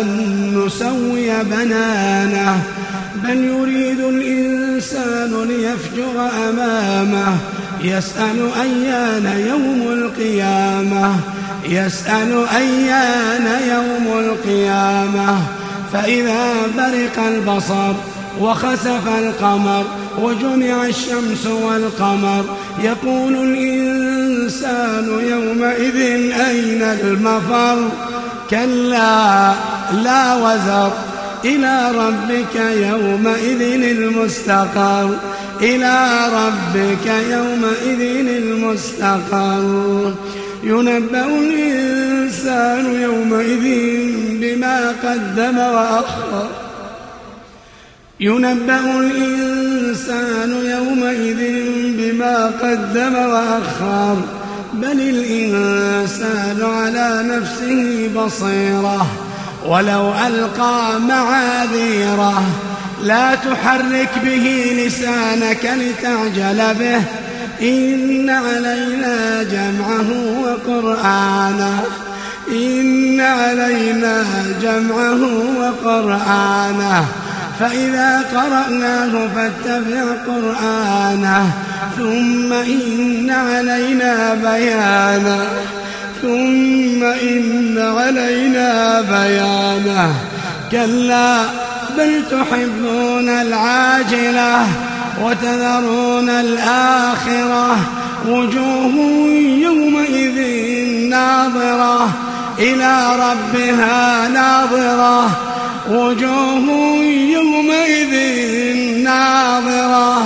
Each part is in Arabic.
أن نسوي بنانه بل يريد الإنسان ليفجر أمامه يسأل أيان يوم القيامة يسأل أيان يوم القيامة. فإذا برق البصر وخسف القمر وجمع الشمس والقمر يقول الإنسان يومئذ أين المفر؟ كلا. لا وزر إلى ربك يومئذ المستقر. إلى ربك يومئذ المستقر. ينبأ الإنسان يومئذ بما قدم وأخر. ينبأ الإنسان يومئذ بما قدم وأخر. بل الإنسان على نفسه بصيرة. ولو ألقى معاذيره لا تحرك به لسانك لتعجل به. إن علينا جمعه وقرآنه إن علينا جمعه وقرآنه. فإذا قرأناه فاتبع قرآنه ثم إن علينا بيانه. ثم إن علينا بيانه. كلا بل تحبون العاجلة وتذرون الآخرة. وجوه يومئذ ناظرة إلى ربها ناظرة. وجوه يومئذ ناظرة.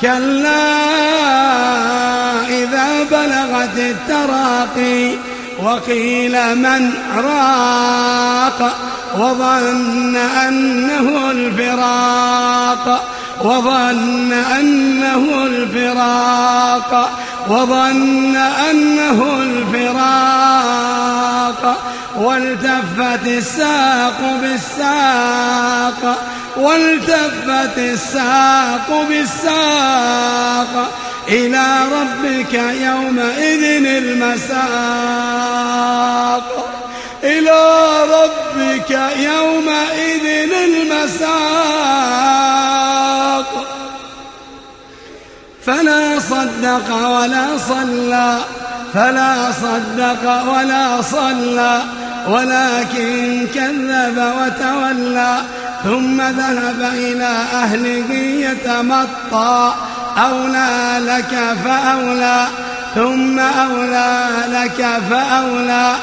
كلا إذا بلغت التراقي وقيل من راق وظن أنه الفراق وظن أنه الفراق وظن أنه الفراق والتفت الساق بالساق والتفت الساق بالساق إلى ربك يومئذ المساق. إلى ربك يومئذ المساق. فلا صدق ولا صلى فلا صدق ولا صلى ولكن كذب وتولى ثم ذهب إلى أهله يتمطى. أولى لك فأولى ثم أولى لك فأولى.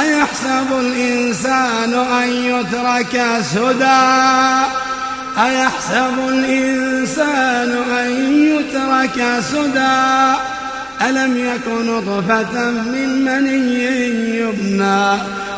أيحسب الإنسان أن يترك سدى؟ أيحسب الإنسان أن يترك سدى؟ ألم يكن نطفة من مني يبنى؟